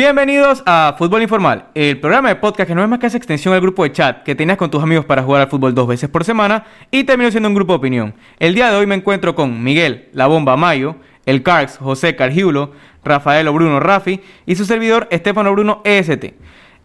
Bienvenidos a Fútbol Informal, el programa de podcast que no es más que esa extensión del grupo de chat que tenías con tus amigos para jugar al fútbol dos veces por semana y terminó siendo un grupo de opinión. El día de hoy me encuentro con Miguel, la bomba Mayo, el Carx, José Cargiulo, Rafael Bruno Rafi y su servidor Estefano Bruno EST.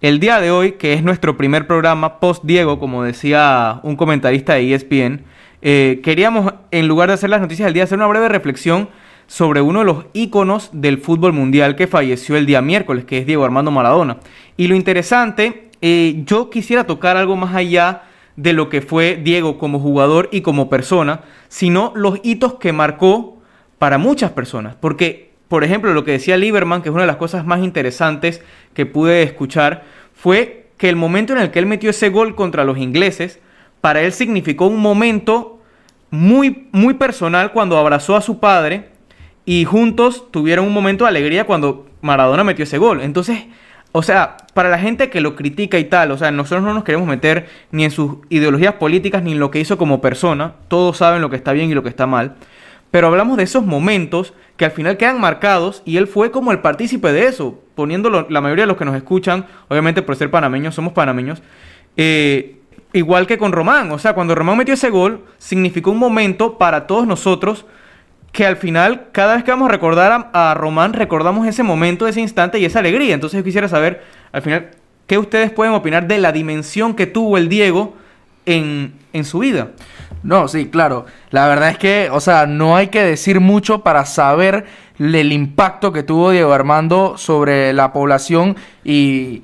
El día de hoy, que es nuestro primer programa post Diego, como decía un comentarista de ESPN, eh, queríamos, en lugar de hacer las noticias del día, hacer una breve reflexión sobre uno de los íconos del fútbol mundial que falleció el día miércoles, que es Diego Armando Maradona. Y lo interesante, eh, yo quisiera tocar algo más allá de lo que fue Diego como jugador y como persona, sino los hitos que marcó para muchas personas. Porque, por ejemplo, lo que decía Lieberman, que es una de las cosas más interesantes que pude escuchar, fue que el momento en el que él metió ese gol contra los ingleses, para él significó un momento muy, muy personal cuando abrazó a su padre y juntos tuvieron un momento de alegría cuando Maradona metió ese gol. Entonces, o sea, para la gente que lo critica y tal, o sea, nosotros no nos queremos meter ni en sus ideologías políticas ni en lo que hizo como persona. Todos saben lo que está bien y lo que está mal. Pero hablamos de esos momentos que al final quedan marcados y él fue como el partícipe de eso, poniéndolo, la mayoría de los que nos escuchan, obviamente por ser panameños, somos panameños, eh, igual que con Román, o sea, cuando Román metió ese gol, significó un momento para todos nosotros que al final, cada vez que vamos a recordar a, Román, recordamos ese momento, ese instante y esa alegría. Entonces yo quisiera saber, al final, ¿qué ustedes pueden opinar de la dimensión que tuvo el Diego en, en su vida? No, sí, claro. La verdad es que, o sea, no hay que decir mucho para saber el impacto que tuvo Diego Armando sobre la población y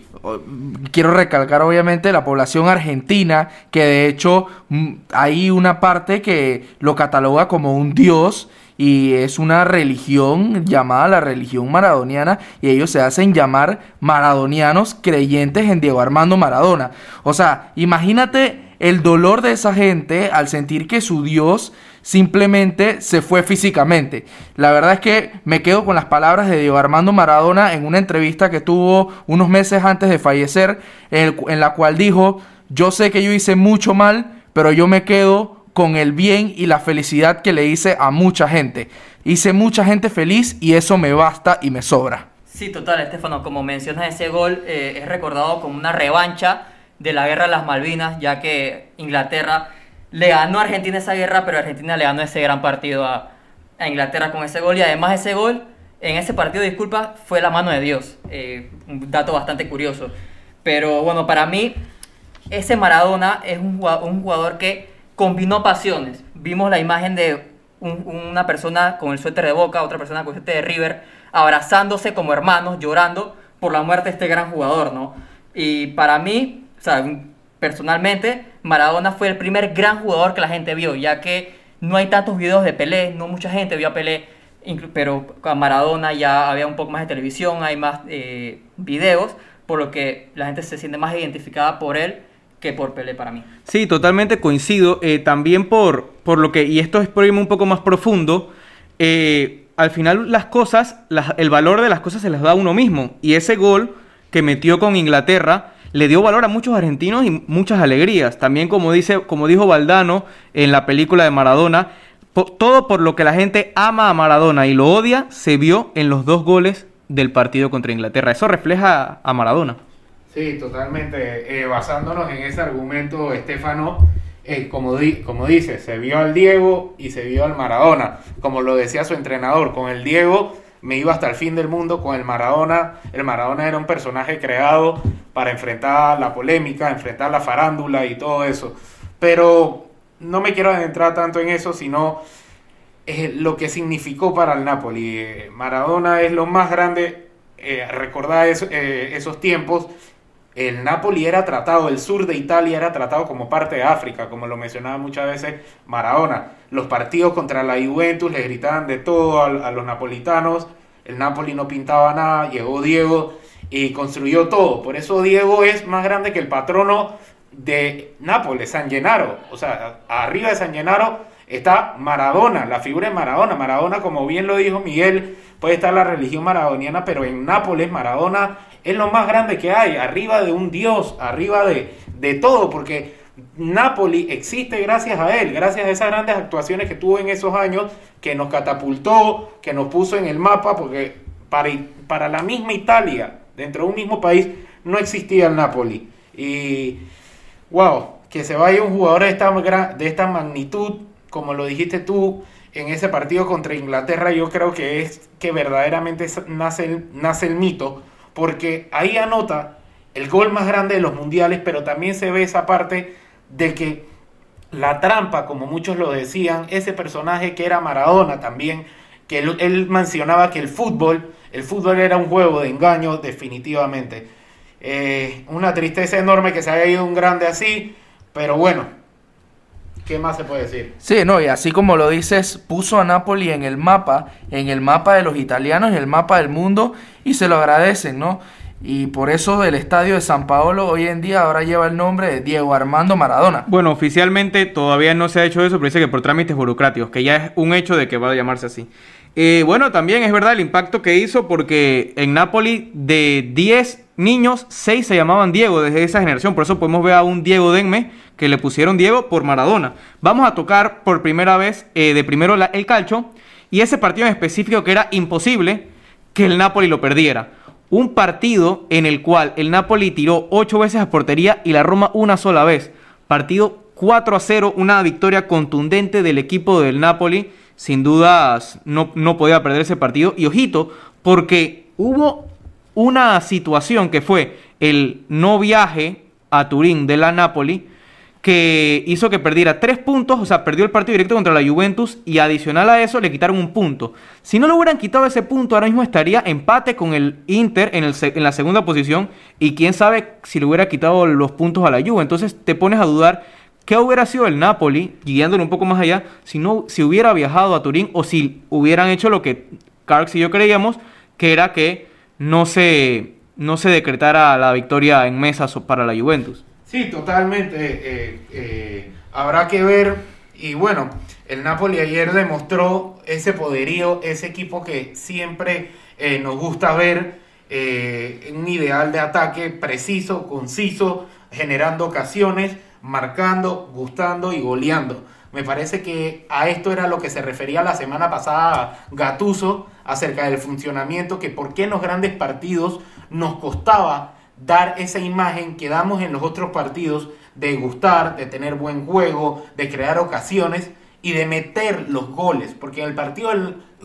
quiero recalcar obviamente la población argentina, que de hecho mm, hay una parte que lo cataloga como un dios y es una religión llamada la religión maradoniana y ellos se hacen llamar maradonianos creyentes en Diego Armando Maradona. O sea, imagínate el dolor de esa gente al sentir que su Dios simplemente se fue físicamente. La verdad es que me quedo con las palabras de Diego Armando Maradona en una entrevista que tuvo unos meses antes de fallecer, en, la cual dijo, yo sé que yo hice mucho mal, pero yo me quedo con el bien y la felicidad que le hice a mucha gente. Hice mucha gente feliz y eso me basta y me sobra. Sí, total, Estefano, como mencionas ese gol, eh, es recordado como una revancha de la guerra de las Malvinas, ya que Inglaterra le ganó a Argentina esa guerra, pero Argentina le ganó ese gran partido a, Inglaterra con ese gol. Y además ese gol, en ese partido, disculpa, fue la mano de Dios. Eh, un dato bastante curioso. Pero bueno, para mí, ese Maradona es un un jugador que combinó pasiones. Vimos la imagen de una persona con el suéter de Boca, otra persona con el suéter de River, abrazándose como hermanos, llorando por la muerte de este gran jugador, ¿no? Y para mí, o sea, personalmente, Maradona fue el primer gran jugador que la gente vio, ya que no hay tantos videos de Pelé, no mucha gente vio a Pelé, pero a Maradona ya había un poco más de televisión, hay más eh, videos, por lo que la gente se siente más identificada por él que por Pelé para mí. Sí, totalmente coincido. Eh, también por, por lo que, y esto es por un poco más profundo, eh, al final las cosas, el valor de las cosas se las da a uno mismo. Y ese gol que metió con Inglaterra le dio valor a muchos argentinos y muchas alegrías. También como, dice, como dijo Valdano en la película de Maradona, todo por lo que la gente ama a Maradona y lo odia se vio en los dos goles del partido contra Inglaterra. Eso refleja a Maradona. Sí, totalmente. Eh, basándonos en ese argumento, Estefano, eh, como, como dice, se vio al Diego y se vio al Maradona. Como lo decía su entrenador, con el Diego me iba hasta el fin del mundo, con el Maradona, el Maradona era un personaje creado para enfrentar la polémica, enfrentar la farándula y todo eso. Pero no me quiero adentrar tanto en eso, sino eh, lo que significó para el Napoli. Maradona es lo más grande, recordar esos tiempos el Napoli era tratado, el sur de Italia era tratado como parte de África, como lo mencionaba muchas veces Maradona. Los partidos contra la Juventus le gritaban de todo a, los napolitanos, el Napoli no pintaba nada, llegó Diego y construyó todo. Por eso Diego es más grande que el patrono de Nápoles, San Gennaro. O sea, arriba de San Gennaro está Maradona, la figura de Maradona. Maradona, como bien lo dijo Miguel, puede estar la religión maradoniana, pero en Nápoles Maradona es lo más grande que hay, arriba de un dios, arriba de, de todo, porque Napoli existe gracias a él, gracias a esas grandes actuaciones que tuvo en esos años, que nos catapultó, que nos puso en el mapa, porque para, para la misma Italia Dentro de un mismo país no existía el Napoli. Y, wow, que se vaya un jugador de esta, de esta magnitud, como lo dijiste tú, en ese partido contra Inglaterra, yo creo que es que verdaderamente nace nace el mito, porque ahí anota el gol más grande de los mundiales, pero también se ve esa parte de que la trampa, como muchos lo decían, ese personaje que era Maradona también, que él, mencionaba que el fútbol, el fútbol era un juego de engaño definitivamente. Eh, una tristeza enorme que se haya ido un grande así, pero bueno, ¿qué más se puede decir? Sí, no, y así como lo dices, puso a Napoli en el mapa, en el mapa de los italianos, en el mapa del mundo, y se lo agradecen, ¿no? Y por eso el estadio de San Paolo hoy en día ahora lleva el nombre de Diego Armando Maradona. Bueno, oficialmente todavía no se ha hecho eso, pero dice que por trámites burocráticos, que ya es un hecho de que va a llamarse así. Eh, bueno, también es verdad el impacto que hizo porque en Napoli de 10 niños, 6 se llamaban Diego desde esa generación. Por eso podemos ver a un Diego Denme que le pusieron Diego por Maradona. Vamos a tocar por primera vez eh, de primero el calcho y ese partido en específico que era imposible que el Napoli lo perdiera. Un partido en el cual el Napoli tiró 8 veces a portería y la Roma una sola vez. Partido 4 a 0, una victoria contundente del equipo del Napoli. Sin dudas no, no podía perder ese partido. Y ojito, porque hubo una situación que fue el no viaje a Turín de la Napoli que hizo que perdiera tres puntos, o sea, perdió el partido directo contra la Juventus y adicional a eso le quitaron un punto. Si no le hubieran quitado ese punto, ahora mismo estaría empate con el Inter en, el en la segunda posición y quién sabe si le hubiera quitado los puntos a la Juve. Entonces te pones a dudar qué hubiera sido el Napoli, guiándolo un poco más allá, si, no, si hubiera viajado a Turín o si hubieran hecho lo que Carx y yo creíamos, que era que no se, no se decretara la victoria en mesas para la Juventus. Sí, totalmente. eh, eh, habrá que ver. Y bueno, el Napoli ayer demostró ese poderío, ese equipo que siempre eh, nos gusta ver. eh, un ideal de ataque preciso, conciso, generando ocasiones, marcando, gustando y goleando. Me parece que a esto era lo que se refería la semana pasada Gatuso acerca del funcionamiento, que por qué en los grandes partidos nos costaba dar esa imagen que damos en los otros partidos de gustar, de tener buen juego, de crear ocasiones y de meter los goles, porque en el partido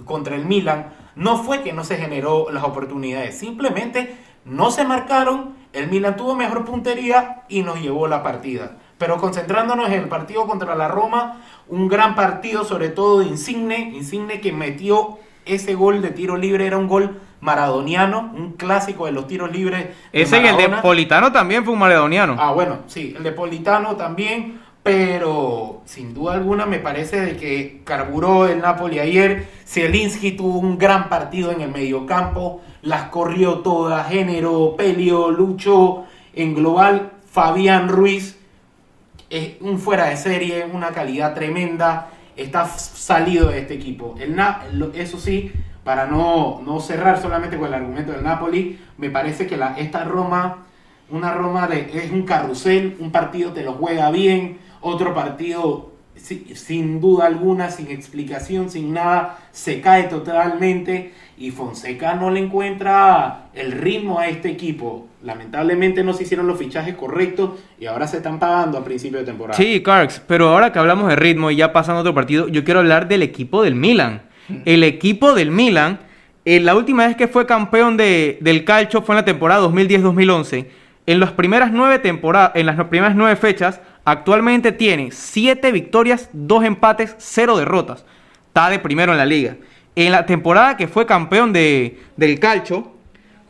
contra el Milan no fue que no se generó las oportunidades, simplemente no se marcaron, el Milan tuvo mejor puntería y nos llevó la partida. Pero concentrándonos en el partido contra la Roma, un gran partido sobre todo de Insigne, Insigne que metió ese gol de tiro libre, era un gol maradoniano, un clásico de los tiros libres. de Ese y el de. Politano también fue un maradoniano. Ah, bueno, sí, el de Politano también, pero sin duda alguna me parece de que carburó el Napoli ayer. Zielinski tuvo un gran partido en el mediocampo, las corrió todas, género, Pelio, Lucho, en global, Fabián Ruiz, es un fuera de serie, una calidad tremenda, está salido de este equipo. El Na- eso sí, para no, no cerrar solamente con el argumento del Napoli, me parece que la, esta Roma, una Roma de, es un carrusel, un partido te lo juega bien, otro partido sin duda alguna, sin explicación, sin nada, se cae totalmente y Fonseca no le encuentra el ritmo a este equipo. Lamentablemente no se hicieron los fichajes correctos y ahora se están pagando a principio de temporada. Sí, Carx, pero ahora que hablamos de ritmo y ya pasando a otro partido, yo quiero hablar del equipo del Milan. El equipo del Milan, eh, la última vez que fue campeón de, del calcio fue en la temporada 2010-2011. En las primeras nueve temporadas, en las primeras nueve fechas, actualmente tiene siete victorias, dos empates, cero derrotas. Está de primero en la liga. En la temporada que fue campeón de, del calcio,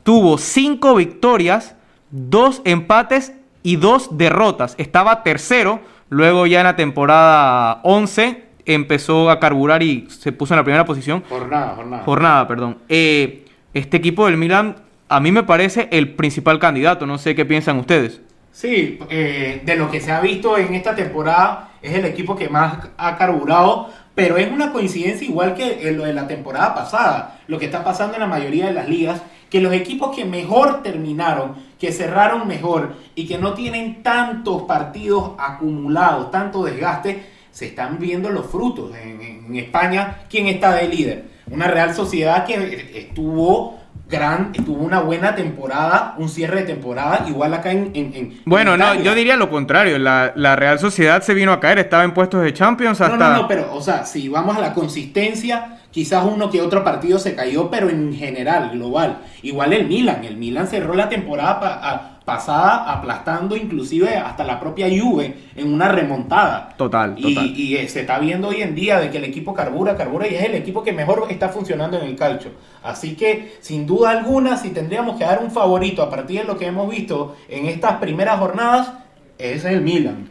tuvo cinco victorias, dos empates y dos derrotas. Estaba tercero, luego ya en la temporada 11 empezó a carburar y se puso en la primera posición. Jornada, jornada. Jornada, perdón. Eh, este equipo del Milan a mí me parece el principal candidato, no sé qué piensan ustedes. Sí, eh, de lo que se ha visto en esta temporada, es el equipo que más ha carburado, pero es una coincidencia igual que lo de la temporada pasada, lo que está pasando en la mayoría de las ligas, que los equipos que mejor terminaron, que cerraron mejor y que no tienen tantos partidos acumulados, tanto desgaste, se están viendo los frutos. En, en España, ¿quién está de líder? Una Real Sociedad que estuvo gran, tuvo una buena temporada, un cierre de temporada, igual acá en... en- en- Bueno, en no, yo diría lo contrario. La, la Real Sociedad se vino a caer, estaba en puestos de Champions hasta. No, no, no, pero, o sea, si vamos a la consistencia, quizás uno que otro partido se cayó, pero en general, global. Igual el Milan, el Milan cerró la temporada pa- a- pasada aplastando inclusive hasta la propia Juve en una remontada. Total, Y, total. y, eh, se está viendo hoy en día de que el equipo carbura, carbura y es el equipo que mejor está funcionando en el calcio. Así que, sin duda alguna, si tendríamos que dar un favorito a partir de lo que hemos visto en estas primeras jornadas, es el Milan.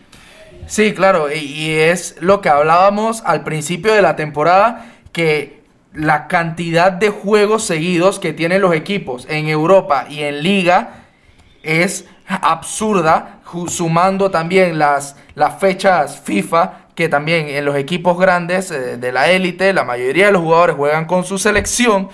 Sí, claro, y, y es lo que hablábamos al principio de la temporada, que la cantidad de juegos seguidos que tienen los equipos en Europa y en Liga es absurda, sumando también las, las fechas FIFA, que también en los equipos grandes eh, de la élite, la mayoría de los jugadores juegan con su selección,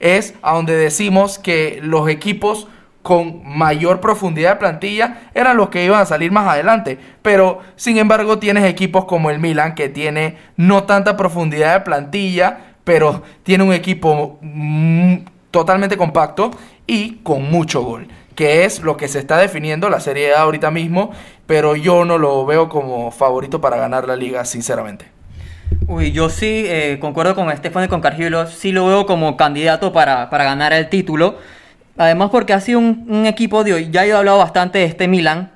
es a donde decimos que los equipos con mayor profundidad de plantilla eran los que iban a salir más adelante. Pero, sin embargo, tienes equipos como el Milan, que tiene no tanta profundidad de plantilla, pero tiene un equipo mm, totalmente compacto y con mucho gol, que es lo que se está definiendo la Serie A ahorita mismo, pero yo no lo veo como favorito para ganar la liga, sinceramente. Uy, yo sí eh, concuerdo con Estefano y con sí lo veo como candidato para, para ganar el título. Además porque ha sido un, equipo, de, ya he hablado bastante de este Milan,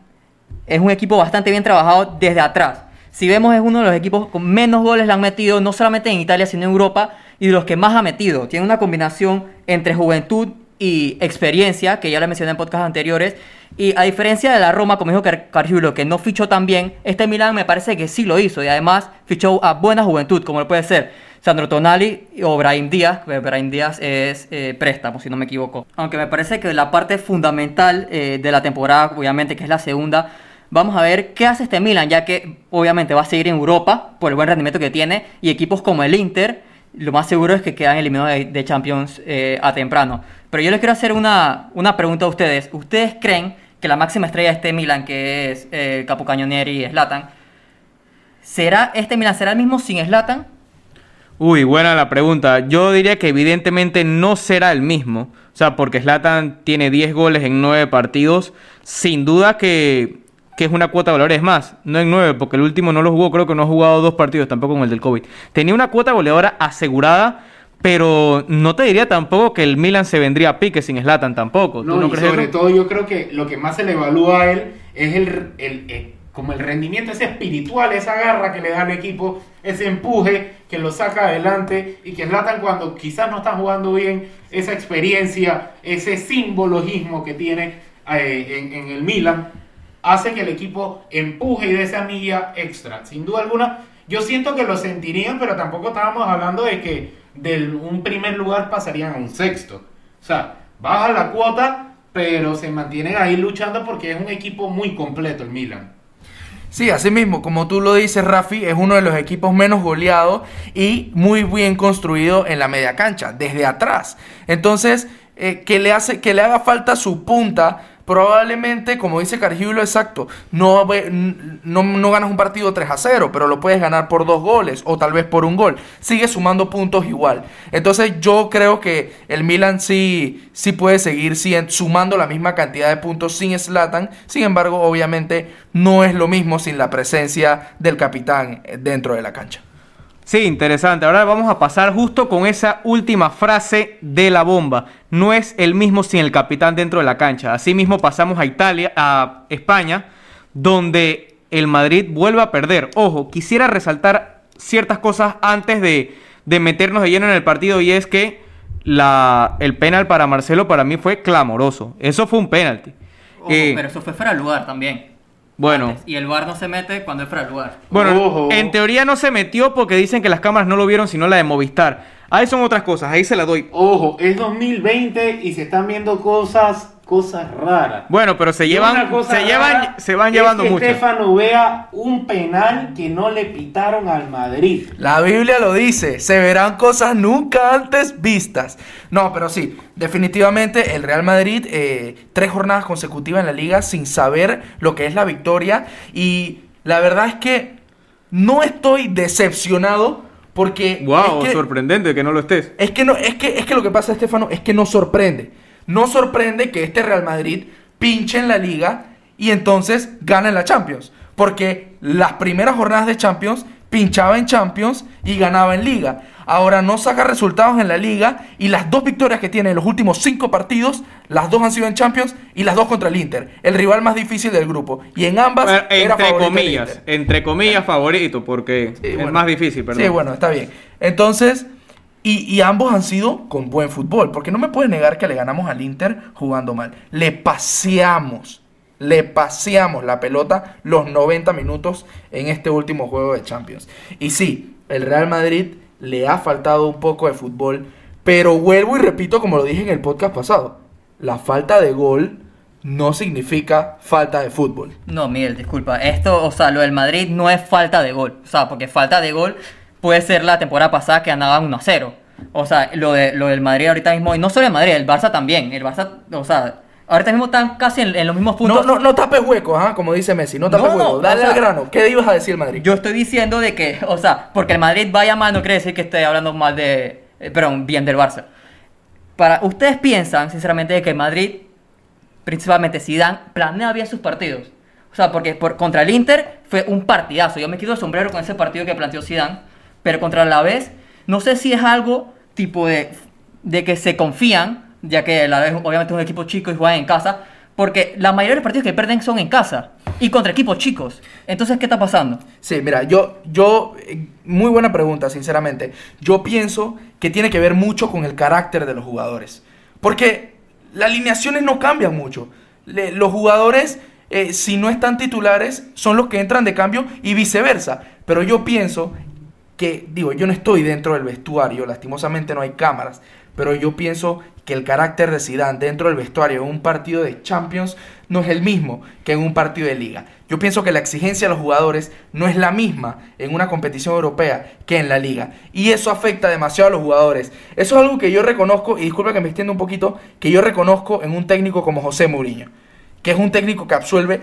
es un equipo bastante bien trabajado desde atrás. Si vemos es uno de los equipos con menos goles le han metido, no solamente en Italia, sino en Europa, y de los que más ha metido. Tiene una combinación entre juventud y experiencia, que ya lo mencioné en podcasts anteriores. Y a diferencia de la Roma, como dijo Car- Cargiulo, que no fichó tan bien, este Milan me parece que sí lo hizo. Y además fichó a buena juventud, como lo puede ser Sandro Tonali o Brahim Díaz. Brahim Díaz es eh, préstamo, si no me equivoco. Aunque me parece que la parte fundamental eh, de la temporada, obviamente, que es la segunda, vamos a ver qué hace este Milan, ya que obviamente va a seguir en Europa por el buen rendimiento que tiene. Y equipos como el Inter, lo más seguro es que quedan eliminados de, Champions eh, a temprano. Pero yo les quiero hacer una, una pregunta a ustedes. ¿Ustedes creen que la máxima estrella de este Milan, que es eh, Capo Cañonieri y Zlatan, ¿será este Milan será el mismo sin Zlatan? Uy, buena la pregunta. Yo diría que evidentemente no será el mismo. O sea, porque Zlatan tiene 10 goles en 9 partidos. Sin duda que, que es una cuota de goleadora. Es más, no en 9, porque el último no lo jugó. Creo que no ha jugado dos partidos, tampoco con el del COVID. Tenía una cuota goleadora asegurada. Pero no te diría tampoco que el Milan se vendría a pique sin Zlatan tampoco. ¿Tú No, no y crees sobre eso? todo yo creo que lo que más se le evalúa a él es el, el- el- como el rendimiento ese espiritual, esa garra que le da al equipo, ese empuje que lo saca adelante y que Zlatan cuando quizás no está jugando bien, esa experiencia, ese simbologismo que tiene eh, en, en el Milan, hace que el equipo empuje y dé esa milla extra. Sin duda alguna, yo siento que lo sentirían, pero tampoco estábamos hablando de que de un primer lugar pasarían a un sexto. O sea, baja la cuota, pero se mantienen ahí luchando porque es un equipo muy completo el Milan. Sí, así mismo, como tú lo dices, Rafi, es uno de los equipos menos goleados y muy bien construido en la media cancha, desde atrás. Entonces, eh, que, le hace, que le haga falta su punta, probablemente, como dice Cargiulo, exacto, no, no, no ganas un partido 3 a 0, pero lo puedes ganar por dos goles o tal vez por un gol. Sigue sumando puntos igual. Entonces, yo creo que el Milan sí, sí puede seguir sumando la misma cantidad de puntos sin Slatan. Sin embargo, obviamente, no es lo mismo sin la presencia del capitán eh, dentro de la cancha. Sí, interesante. Ahora vamos a pasar justo con esa última frase de la bomba. No es el mismo sin el capitán dentro de la cancha. Asimismo pasamos a Italia, a España, donde el Madrid vuelve a perder. Ojo, quisiera resaltar ciertas cosas antes de, de meternos de lleno en el partido y es que la, el penal para Marcelo para mí fue clamoroso. Eso fue un penalti. Ojo, Eh, pero eso fue fuera de lugar también. Bueno, Antes. Y el VAR no se mete cuando es fuera de lugar. Bueno, Ojo. en teoría no se metió porque dicen que las cámaras no lo vieron, sino la de Movistar. Ahí son otras cosas, ahí se la doy. Ojo, es 2020 y se están viendo cosas, cosas raras. Bueno, pero se llevan, se llevan, se van es llevando que mucho. Estefano vea un penal que no le pitaron al Madrid. La Biblia lo dice, se verán cosas nunca antes vistas. No, pero sí, definitivamente el Real Madrid, eh, tres jornadas consecutivas en la liga sin saber lo que es la victoria. Y la verdad es que no estoy decepcionado Porque Wow, es que- sorprendente que no lo estés. es que no, es que, es que lo que pasa, Estefano, es que no sorprende. No sorprende que este Real Madrid pinche en la liga y entonces gane en la Champions. Porque las primeras jornadas de Champions pinchaba en Champions y ganaba en liga. Ahora no saca resultados en la liga y las dos victorias que tiene en los últimos cinco partidos, las dos han sido en Champions y las dos contra el Inter, el rival más difícil del grupo. Y en ambas Bueno, era entre favorito el comillas, Inter. entre comillas favorito, porque Sí, es más difícil, perdón. Sí, bueno, está bien. Entonces, y, ambos han sido con buen fútbol, porque no me puedes negar que le ganamos al Inter jugando mal. Le paseamos, le paseamos la pelota los 90 minutos en este último juego de Champions. Y sí, el Real Madrid le ha faltado un poco de fútbol, pero vuelvo y repito como lo dije en el podcast pasado, la falta de gol no significa falta de fútbol. No, Miguel, disculpa. Esto, o sea, lo del Madrid no es falta de gol. O sea, porque falta de gol puede ser la temporada pasada que andaban 1 a 0. O sea, lo, de, lo del Madrid ahorita mismo, y no solo el Madrid, el Barça también. El Barça, o sea, ahorita mismo están casi en, en los mismos No, puntos. no, no tapes huecos, ¿ah? como dice Messi, no tapes No, no, huecos. Dale o sea- al grano. ¿Qué ibas a decir el Madrid? Yo estoy diciendo de que, o sea, porque el Madrid vaya mal no quiere decir que esté hablando mal de, eh, perdón, bien del Barça. Para ustedes piensan, sinceramente, de que el Madrid, principalmente Zidane, planea bien sus partidos. O sea, porque por, contra el Inter fue un partidazo. Yo me quito el sombrero con ese partido que planteó Zidane, pero contra la vez, no sé si es algo tipo de, de que se confían, ya que la vez obviamente es un equipo chico y juegan en casa, porque la mayoría de los partidos que pierden son en casa y contra equipos chicos. Entonces, ¿qué está pasando? Sí, mira, yo, yo, eh, muy buena pregunta, sinceramente. Yo pienso que tiene que ver mucho con el carácter de los jugadores. Porque las alineaciones no cambian mucho. Los jugadores, eh, si no están titulares, son los que entran de cambio y viceversa. Pero yo pienso que, digo, yo no estoy dentro del vestuario, lastimosamente no hay cámaras, pero yo pienso que el carácter de Zidane dentro del vestuario en un partido de Champions no es el mismo que en un partido de liga. Yo pienso que la exigencia de los jugadores no es la misma en una competición europea que en la liga. Y eso afecta demasiado a los jugadores. Eso es algo que yo reconozco, y disculpa que me extienda un poquito, que yo reconozco en un técnico como José Mourinho, que es un técnico que absuelve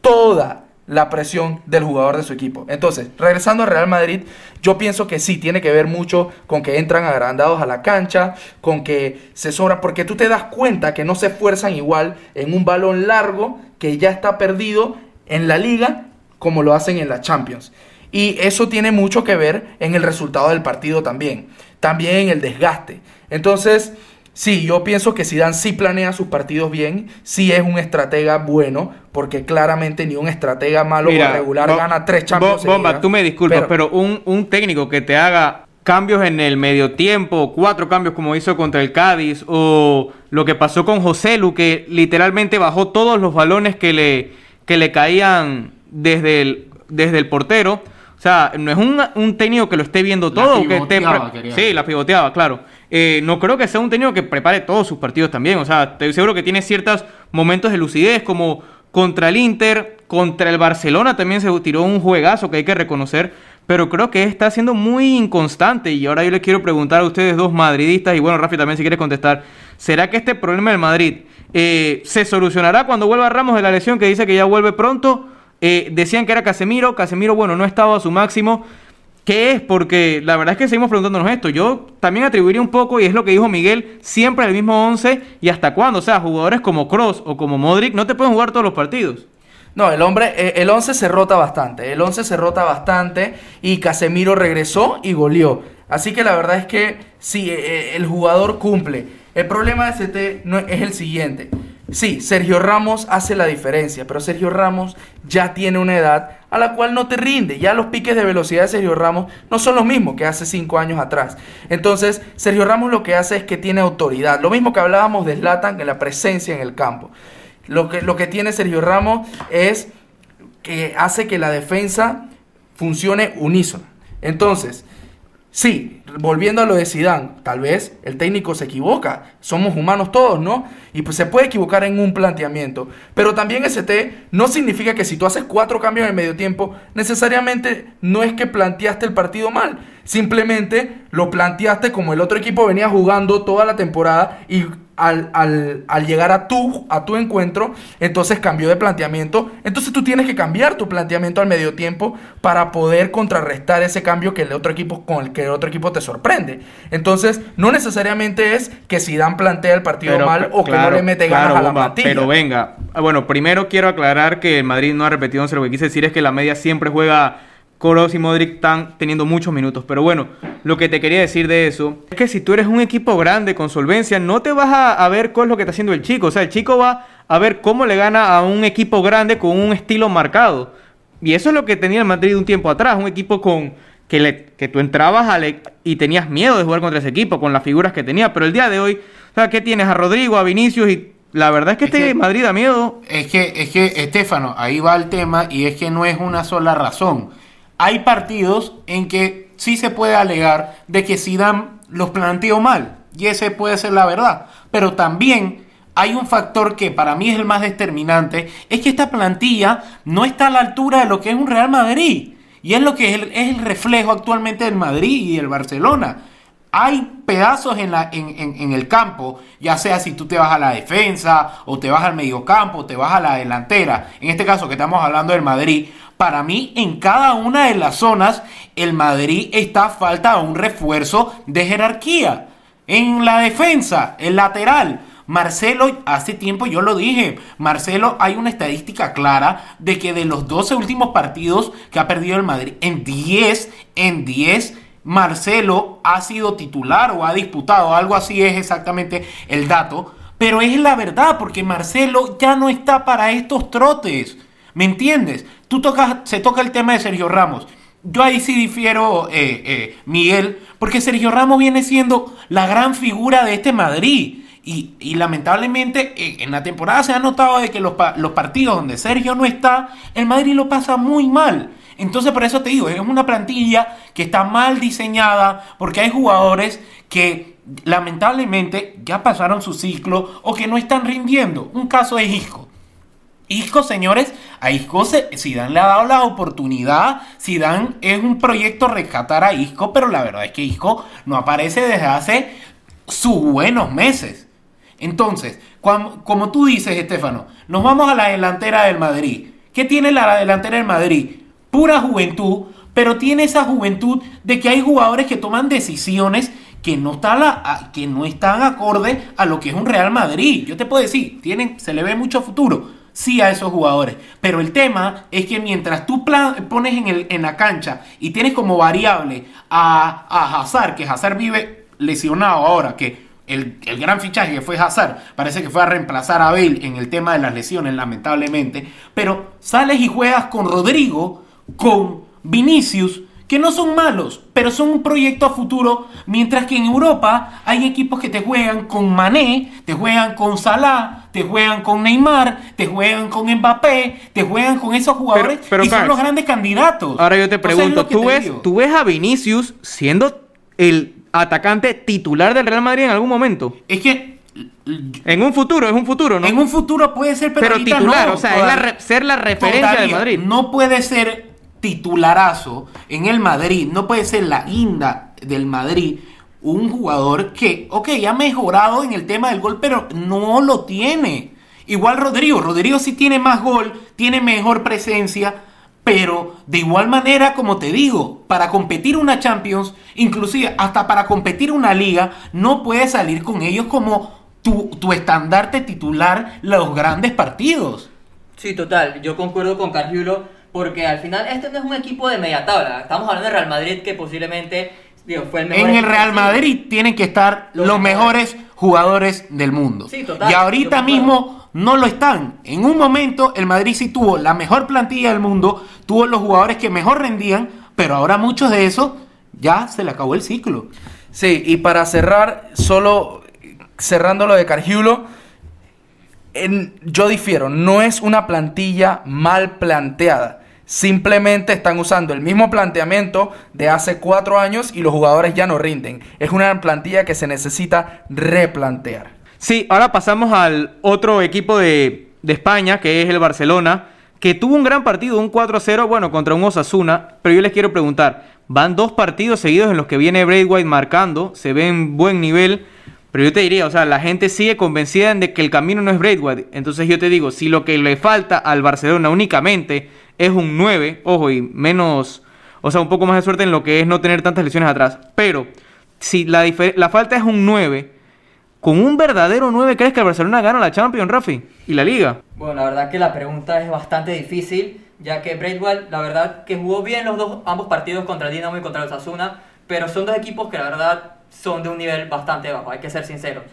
toda la presión del jugador de su equipo. Entonces, regresando al Real Madrid, yo pienso que sí, tiene que ver mucho con que entran agrandados a la cancha, con que se sobra, porque tú te das cuenta que no se esfuerzan igual en un balón largo que ya está perdido en la liga como lo hacen en la Champions. Y eso tiene mucho que ver en el resultado del partido también, también en el desgaste. Entonces, Sí, yo pienso que Zidane sí planea sus partidos bien, sí es un estratega bueno, porque claramente ni un estratega malo o regular Bo- gana tres Bo- Champions Bomba, tú me disculpas, Pero- pero, un, un técnico que te haga cambios en el medio tiempo, cuatro cambios como hizo contra el Cádiz, o lo que pasó con José Lu, que literalmente bajó todos los balones que le, que le caían desde el, desde el portero. O sea, no es un, un técnico que lo esté viendo La todo. que pivoteaba, quería sí, la pivoteaba, claro. Eh, no creo que sea un técnico que prepare todos sus partidos también. O sea, estoy seguro que tiene ciertos momentos de lucidez, como contra el Inter, contra el Barcelona también se tiró un juegazo que hay que reconocer. Pero creo que está siendo muy inconstante. Y ahora yo les quiero preguntar a ustedes dos madridistas, y bueno, Rafi también si quieres contestar. ¿Será que este problema del Madrid eh, se solucionará cuando vuelva Ramos de la lesión que dice que ya vuelve pronto? Eh, decían que era Casemiro. Casemiro, bueno, no estaba a su máximo. ¿Qué es? Porque la verdad es que seguimos preguntándonos esto. Yo también atribuiría un poco, y es lo que dijo Miguel, siempre el mismo 11 y hasta cuándo. O sea, jugadores como Cross o como Modric no te pueden jugar todos los partidos. No, el hombre, eh, el 11 se rota bastante. El 11 se rota bastante y Casemiro regresó y goleó. Así que la verdad es que sí, eh, eh, el jugador cumple. El problema de ST no es el siguiente. Sí, Sergio Ramos hace la diferencia, pero Sergio Ramos ya tiene una edad a la cual no te rinde. Ya los piques de velocidad de Sergio Ramos no son los mismos que hace cinco años atrás. Entonces, Sergio Ramos lo que hace es que tiene autoridad. Lo mismo que hablábamos de Zlatan, en la presencia en el campo. Lo que, lo que tiene Sergio Ramos es que hace que la defensa funcione unísona. Entonces, sí, volviendo a lo de Zidane, tal vez el técnico se equivoca, somos humanos todos, ¿no? Y pues se puede equivocar en un planteamiento, pero también ST no significa que si tú haces cuatro cambios en medio tiempo, necesariamente no es que planteaste el partido mal, Simplemente lo planteaste como el otro equipo venía jugando toda la temporada y al, al- al llegar a tu, a tu encuentro, entonces cambió de planteamiento. Entonces tú tienes que cambiar tu planteamiento al medio tiempo para poder contrarrestar ese cambio que el otro equipo, con el que el otro equipo te sorprende. Entonces, no necesariamente es que Zidane plantea el partido mal o que no le mete claro, ganas a la bomba. Pero venga, Ah, bueno, primero quiero aclarar que el Madrid no ha repetido 11. Lo que quise decir es que la media siempre juega Kroos y Modric están teniendo muchos minutos. Pero bueno, lo que te quería decir de eso es que si tú eres un equipo grande con solvencia, no te vas a, a ver qué es lo que está haciendo el chico. O sea, el chico va a ver cómo le gana a un equipo grande con un estilo marcado. Y eso es lo que tenía el Madrid un tiempo atrás, un equipo con que, le, que tú entrabas a le- y tenías miedo de jugar contra ese equipo con las figuras que tenía. Pero el día de hoy, o sea, ¿qué tienes? A Rodrigo, a Vinicius y la verdad es que Es este que- Madrid da miedo. Es que, es que, Estefano, ahí va el tema y es que no es una sola razón. Hay partidos en que sí se puede alegar de que Zidane los planteó mal y ese puede ser la verdad. Pero también hay un factor que para mí es el más determinante, es que esta plantilla no está a la altura de lo que es un Real Madrid. Y es lo que es el, reflejo actualmente del Madrid y del Barcelona hay pedazos en, la, en- en el campo, ya sea si tú te vas a la defensa o te vas al mediocampo, o te vas a la delantera, en este caso que estamos hablando del Madrid, para mí en cada una de las zonas el Madrid está a falta de un refuerzo de jerarquía. En la defensa, el lateral, Marcelo, hace tiempo yo lo dije, Marcelo, hay una estadística clara de que de los 12 últimos partidos que ha perdido el Madrid, en 10, en 10, Marcelo ha sido titular o ha disputado, algo así es exactamente el dato, pero es la verdad porque Marcelo ya no está para estos trotes, ¿me entiendes? Tú tocas, se toca el tema de Sergio Ramos. Yo ahí sí difiero, eh, eh, Miguel, porque Sergio Ramos viene siendo la gran figura de este Madrid. Y, lamentablemente eh, en la temporada se ha notado de que los partidos donde Sergio no está, el Madrid lo pasa muy mal. Entonces por eso te digo, es una plantilla que está mal diseñada porque hay jugadores que lamentablemente ya pasaron su ciclo o que no están rindiendo. Un caso es Isco. Isco, señores, a Isco se, Zidane le ha dado la oportunidad. Zidane es un proyecto rescatar a Isco, pero la verdad es que Isco no aparece desde hace sus buenos meses. Entonces, como tú dices, Estefano, nos vamos a la delantera del Madrid. ¿Qué tiene la delantera del Madrid? Pura juventud, pero tiene esa juventud de que hay jugadores que toman decisiones que no, está que no están acorde a lo que es un Real Madrid. Yo te puedo decir, tienen, se le ve mucho futuro, sí a esos jugadores. Pero el tema es que mientras tú pones en, el, en la cancha y tienes como variable a, a Hazard, que Hazard vive lesionado ahora, que el, el gran fichaje que fue Hazard parece que fue a reemplazar a Bale en el tema de las lesiones, lamentablemente. Pero sales y juegas con Rodrigo, con Vinicius, que no son malos, pero son un proyecto a futuro, mientras que en Europa hay equipos que te juegan con Mané, te juegan con Salah, te juegan con Neymar, te juegan con Mbappé, te juegan con esos jugadores Pero- pero, y son los grandes candidatos. Ahora yo te pregunto, ¿tú, ves. ¿tú ves a Vinicius siendo el atacante titular del Real Madrid en algún momento? Es que En un futuro, es un futuro, ¿no? en un futuro puede ser, pero, Pero titular, no, o sea, es la todavía- re- ser la referencia del Madrid. No puede ser titularazo en el Madrid, no puede ser la guinda del Madrid un jugador que, ok, ha mejorado en el tema del gol, pero no lo tiene. Igual Rodrigo, Rodrigo sí tiene más gol, tiene mejor presencia, pero de igual manera, como te digo, para competir una Champions, inclusive hasta para competir una liga, no puedes salir con ellos como tu, tu estandarte titular los grandes partidos. Sí, total, yo concuerdo con Cargiulo porque al final este no es un equipo de media tabla. Estamos hablando de Real Madrid que posiblemente digo, fue el mejor En el Real. Madrid tienen que estar Los los, mejores. jugadores del mundo. Sí, total, y ahorita mismo no lo están. En un momento el Madrid sí tuvo la mejor plantilla del mundo, tuvo los jugadores que mejor rendían, pero ahora muchos de esos ya se le acabó el ciclo. Sí, y para cerrar, solo cerrando lo de Cargiulo, en- yo difiero, no es una plantilla mal planteada. Simplemente están usando el mismo planteamiento de hace cuatro años y los jugadores ya no rinden. Es una plantilla que se necesita replantear. Sí, ahora pasamos al otro equipo de, de España, que es el Barcelona, que tuvo un gran partido, un 4-0, bueno, contra un Osasuna, pero yo les quiero preguntar, van dos partidos seguidos en los que viene Braithwaite marcando, se ve en buen nivel, pero yo te diría, o sea, la gente sigue convencida de que el camino no es Braithwaite, entonces yo te digo, si lo que le falta al Barcelona únicamente es un 9, ojo, y menos, o sea, un poco más de suerte en lo que es no tener tantas lesiones atrás, pero si la, la falta es un 9, con un verdadero 9, ¿crees que el Barcelona gana la Champions, Rafi? Y la Liga. Bueno, la verdad que la pregunta es bastante difícil, ya que Braithwaite, la verdad que jugó bien los dos ambos partidos contra el Dinamo y contra el Sasuna, pero son dos equipos que la verdad son de un nivel bastante bajo, hay que ser sinceros.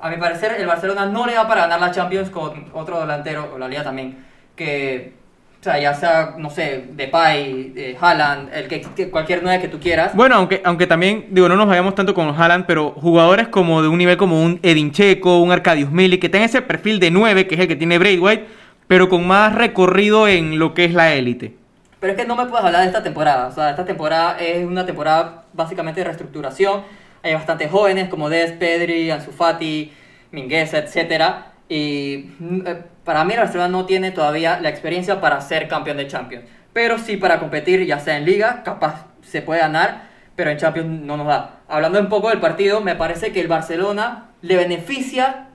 A mi parecer, el Barcelona no le da para ganar la Champions con otro delantero, o la Liga también, que o sea, ya sea, no sé, Depay, eh, Haaland, el que, cualquier nueve que tú quieras. Bueno, aunque, aunque también, digo, no nos vayamos tanto con Haaland, pero jugadores como de un nivel como un Edin Checo, un Arcadius Milik, que tengan ese perfil de 9, que es el que tiene Braithwaite, pero con más recorrido en lo que es la élite. Pero es que no me puedes hablar de esta temporada. O sea, esta temporada es una temporada básicamente de reestructuración. Hay bastantes jóvenes como Des, Pedri, Ansu Fati, Mingueza, etcétera y mm, eh, para mí el Barcelona no tiene todavía la experiencia para ser campeón de Champions. Pero sí para competir, ya sea en Liga, capaz se puede ganar, pero en Champions no nos da. Hablando un poco del partido, me parece que el Barcelona le beneficia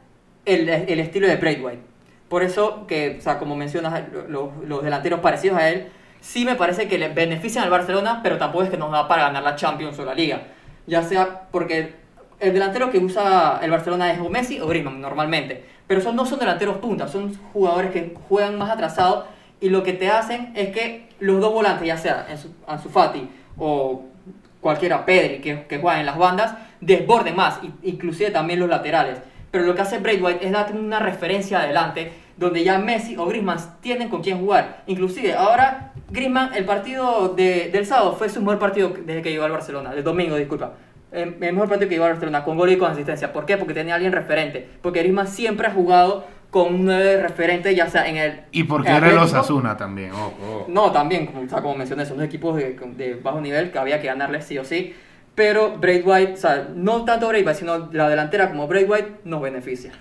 el, el estilo de Braithwaite. Por eso que, o sea, como mencionas, los, los delanteros parecidos a él, sí me parece que le benefician al Barcelona, pero tampoco es que nos da para ganar la Champions o la Liga. Ya sea porque el delantero que usa el Barcelona es o Messi o Griezmann normalmente. Pero son, no son delanteros puntas, son jugadores que juegan más atrasados y lo que te hacen es que los dos volantes, ya sea Ansu Fati o cualquiera, Pedri, que, que juegan en las bandas, desborden más, inclusive también los laterales. Pero lo que hace Braithwaite es darte una referencia adelante donde ya Messi o Griezmann tienen con quién jugar. Inclusive ahora Griezmann, el partido de, del sábado fue su mejor partido desde que llegó al Barcelona, del domingo, disculpa el mejor partido que iba a Barcelona, con gol y con asistencia. ¿Por qué? Porque tenía alguien referente. Porque Griezmann siempre ha jugado con un nueve referente, ya sea en el. Y porque era el Osasuna también. No, también, como, como mencioné, son dos equipos de, bajo nivel que había que ganarles sí o sí. Pero White, o sea, no tanto White, sino la delantera como White nos beneficia.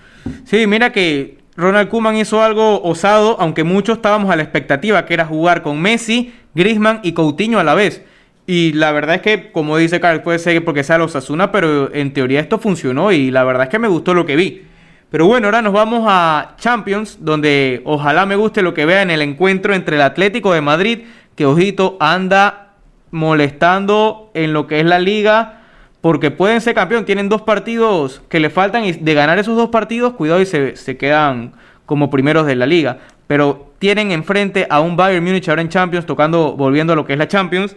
Sí, mira que Ronald Koeman hizo algo osado, aunque muchos estábamos a la expectativa, que era jugar con Messi, Griezmann y Coutinho a la vez. Y la verdad es que, como dice Carl, puede ser porque sea los Asuna, pero en teoría esto funcionó y la verdad es que me gustó lo que vi. Pero bueno, ahora nos vamos a Champions, donde ojalá me guste lo que vea en el encuentro entre el Atlético de Madrid, que ojito anda molestando en lo que es la liga, porque pueden ser campeón, tienen dos partidos que le faltan y de ganar esos dos partidos, cuidado y se, se quedan como primeros de la liga. Pero tienen enfrente a un Bayern Múnich ahora en Champions, tocando, volviendo a lo que es la Champions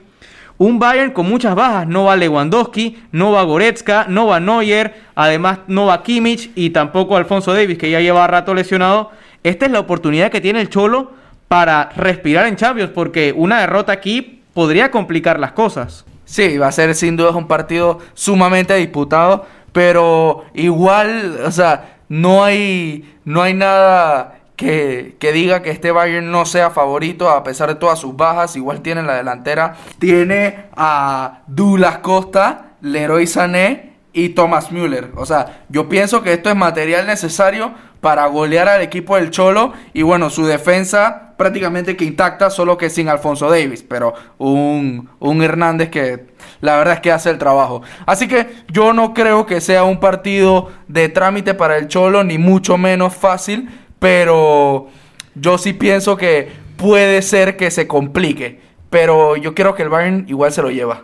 un Bayern con muchas bajas, no va Lewandowski, no va Goretzka, no va Neuer, además no va Kimmich y tampoco Alfonso Davis, que ya lleva rato lesionado. Esta es la oportunidad que tiene el Cholo para respirar en Champions, porque una derrota aquí podría complicar las cosas. Sí, va a ser sin duda un partido sumamente disputado, pero igual, o sea, no hay, no hay nada que, diga que este Bayern no sea favorito a pesar de todas sus bajas. Igual tiene la delantera. Tiene a Douglas Costa, Leroy Sané y Thomas Müller. O sea, yo pienso que esto es material necesario para golear al equipo del Cholo. Y bueno, su defensa prácticamente que intacta, solo que sin Alfonso Davis. Pero un, un Hernández que la verdad es que hace el trabajo. Así que yo no creo que sea un partido de trámite para el Cholo, ni mucho menos fácil pero yo sí pienso que puede ser que se complique. Pero yo creo que el Bayern igual se lo lleva.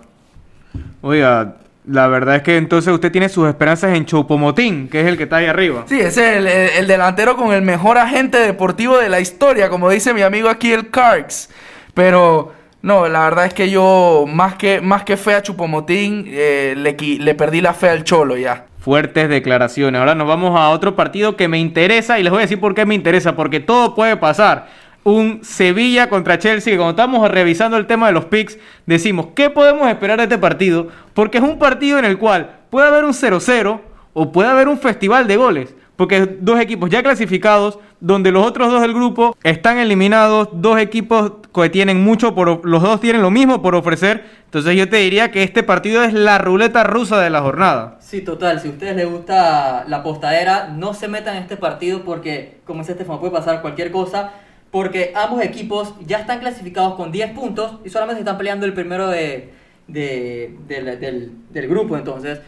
Oiga, la verdad es que entonces usted tiene sus esperanzas en Choupo-Motín, que es el que está ahí arriba. Sí, es el, el, delantero con el mejor agente deportivo de la historia, como dice mi amigo aquí el Carks. Pero no, la verdad es que yo, más que, más que fe a Chupomotín, eh, le, le perdí la fe al Cholo ya. Fuertes declaraciones. Ahora nos vamos a otro partido que me interesa y les voy a decir por qué me interesa, porque todo puede pasar. Un Sevilla contra Chelsea, que cuando estamos revisando el tema de los picks, decimos, ¿qué podemos esperar de este partido? Porque es un partido en el cual puede haber un 0-0 o puede haber un festival de goles. Porque dos equipos ya clasificados, donde los otros dos del grupo están eliminados, dos equipos que tienen mucho por los dos tienen lo mismo por ofrecer. Entonces yo te diría que este partido es la ruleta rusa de la jornada. Sí, total, si a ustedes les gusta la postadera, no se metan en este partido porque como dice Estefano puede pasar cualquier cosa, porque ambos equipos ya están clasificados con 10 puntos y solamente están peleando el primero de, de- del- del, del grupo. Entonces,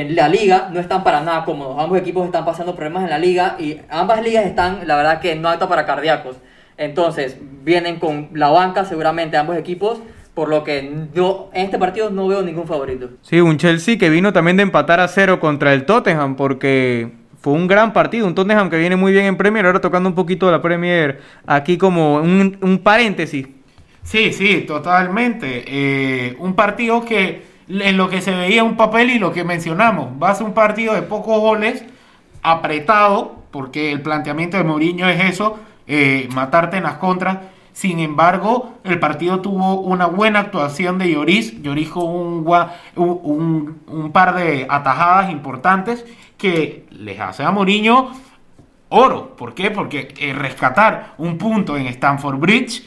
en la liga no están para nada cómodos. Ambos equipos están pasando problemas en la liga y ambas ligas están, la verdad, que no aptas para cardíacos. Entonces, vienen con la banca seguramente ambos equipos, por lo que yo en este partido no veo ningún favorito. Sí, un Chelsea que vino también de empatar a cero contra el Tottenham porque fue un gran partido. Un Tottenham que viene muy bien en Premier, ahora tocando un poquito la Premier aquí como un, un paréntesis. Sí, sí, totalmente. Eh, un partido que en lo que se veía un papel y lo que mencionamos, va a ser un partido de pocos goles, apretado, porque el planteamiento de Mourinho es eso, eh, matarte en las contras. Sin embargo, el partido tuvo una buena actuación de Lloris. Lloris con un, par de atajadas importantes que les hace a Mourinho oro. ¿Por qué? Porque eh, rescatar un punto en Stamford Bridge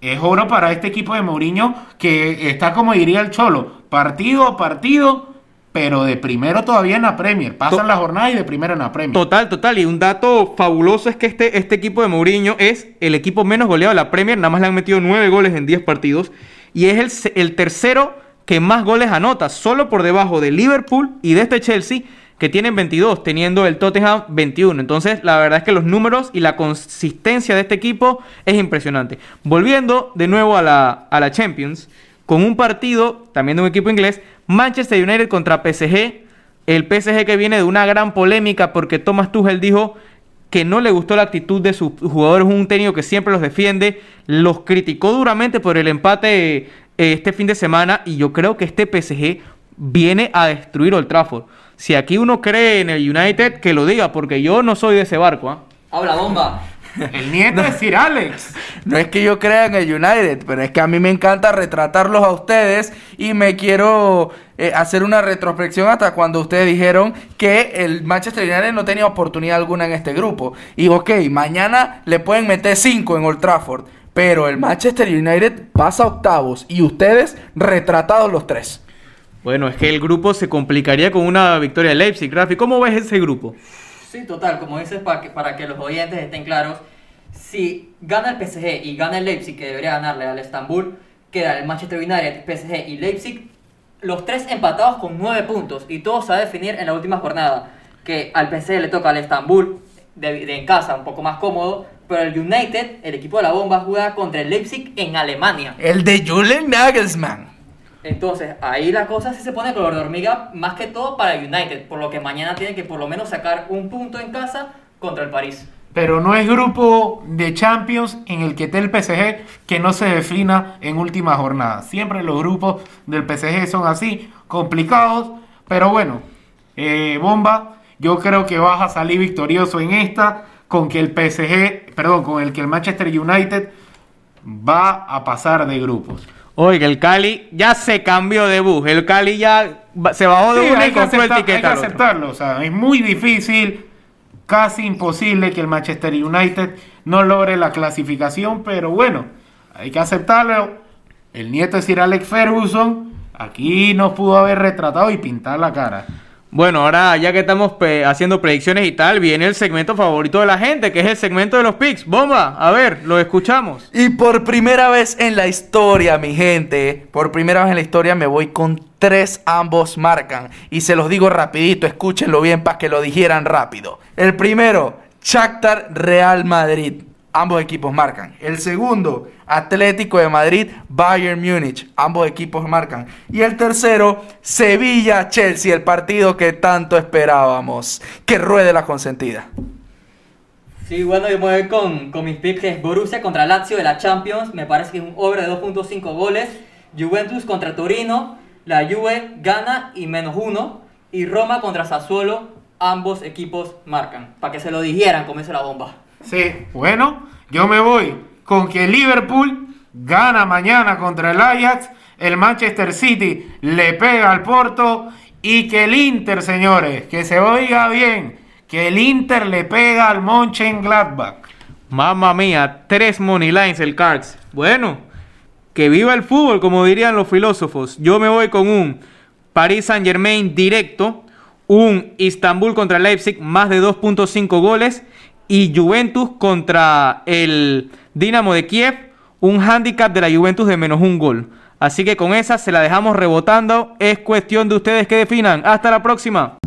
es oro para este equipo de Mourinho que está como diría el Cholo, partido a partido, pero de primero todavía en la Premier. Pasan To- la jornada y de primero en la Premier. Total, total. Y un dato fabuloso es que este, este equipo de Mourinho es el equipo menos goleado de la Premier. Nada más le han metido nueve goles en 10 partidos. Y es el, el tercero que más goles anota, solo por debajo de Liverpool y de este Chelsea, que tienen 22, teniendo el Tottenham 21. Entonces, la verdad es que los números y la consistencia de este equipo es impresionante. Volviendo de nuevo a la, a la Champions, con un partido también de un equipo inglés, Manchester United contra PSG. El PSG que viene de una gran polémica porque Thomas Tuchel dijo que no le gustó la actitud de sus jugadores, un técnico que siempre los defiende, los criticó duramente por el empate eh, este fin de semana y yo creo que este PSG viene a destruir Old Trafford. Si aquí uno cree en el United, que lo diga, porque yo no soy de ese barco. ¿ah? Habla bomba. El nieto de Sir Alex. No es que yo crea en el United, pero es que a mí me encanta retratarlos a ustedes y me quiero eh, hacer una retrospección hasta cuando ustedes dijeron que el Manchester United no tenía oportunidad alguna en este grupo. Y ok, mañana le pueden meter 5 en Old Trafford, pero el Manchester United pasa a octavos y ustedes retratados los tres. Bueno, es que el grupo se complicaría con una victoria de Leipzig. Rafi, ¿cómo ves ese grupo? Sí, total, como dices, para que, para que los oyentes estén claros, si gana el PSG y gana el Leipzig, que debería ganarle al Estambul, queda el Manchester United, PSG y Leipzig, los tres empatados con nueve puntos, y todo se va a definir en la última jornada, que al PSG le toca al Estambul, de, de en casa, un poco más cómodo, pero el United, el equipo de la bomba, juega contra el Leipzig en Alemania. El de Julian Nagelsmann. Entonces, ahí la cosa sí se pone color de hormiga, más que todo para United, por lo que mañana tienen que por lo menos sacar un punto en casa contra el París. Pero no es grupo de Champions en el que esté el PSG que no se defina en última jornada. Siempre los grupos del PSG son así, complicados. Pero bueno, eh, Bomba, yo creo que vas a salir victorioso en esta con que el PSG, perdón, con el que el Manchester United va a pasar de grupos. Oiga, el Cali ya se cambió de bus. El Cali ya se bajó de Sí, una hay y que, compró el hay que al otro. aceptarlo. O sea, es muy difícil, casi imposible que el Manchester United no logre la clasificación, pero bueno, hay que aceptarlo. El nieto de Sir Alex Ferguson aquí nos pudo haber retratado y pintar la cara. Bueno, ahora ya que estamos haciendo predicciones y tal, viene el segmento favorito de la gente, que es el segmento de los picks. Bomba, a ver, lo escuchamos. Y por primera vez en la historia, mi gente, por primera vez en la historia me voy con tres ambos marcan. Y se los digo rapidito, escúchenlo bien para que lo dijeran rápido. El primero, Shakhtar Real Madrid. Ambos equipos marcan. El segundo, Atlético de Madrid, Bayern Múnich. Ambos equipos marcan. Y el tercero, Sevilla Chelsea, el partido que tanto esperábamos. Que ruede la consentida. Sí, bueno, yo me voy con, con mis picks, Borussia contra Lazio de la Champions, me parece que es un over de 2.5 goles, Juventus contra Torino, la Juve gana y menos uno, y Roma contra Sassuolo, ambos equipos marcan, para que se lo dijeran, dice la bomba. Sí, bueno, yo me voy con que Liverpool gana mañana contra el Ajax, el Manchester City le pega al Porto y que el Inter, señores, que se oiga bien, que el Inter le pega al Mönchengladbach. Mamma mía, tres money lines el Cards. Bueno, que viva el fútbol, como dirían los filósofos. Yo me voy con un Paris Saint Germain directo, un Istanbul contra Leipzig, más de 2.5 goles, y Juventus contra el Dinamo de Kiev, un handicap de la Juventus de menos un gol. Así que con esa se la dejamos rebotando. Es cuestión de ustedes que definan. Hasta la próxima.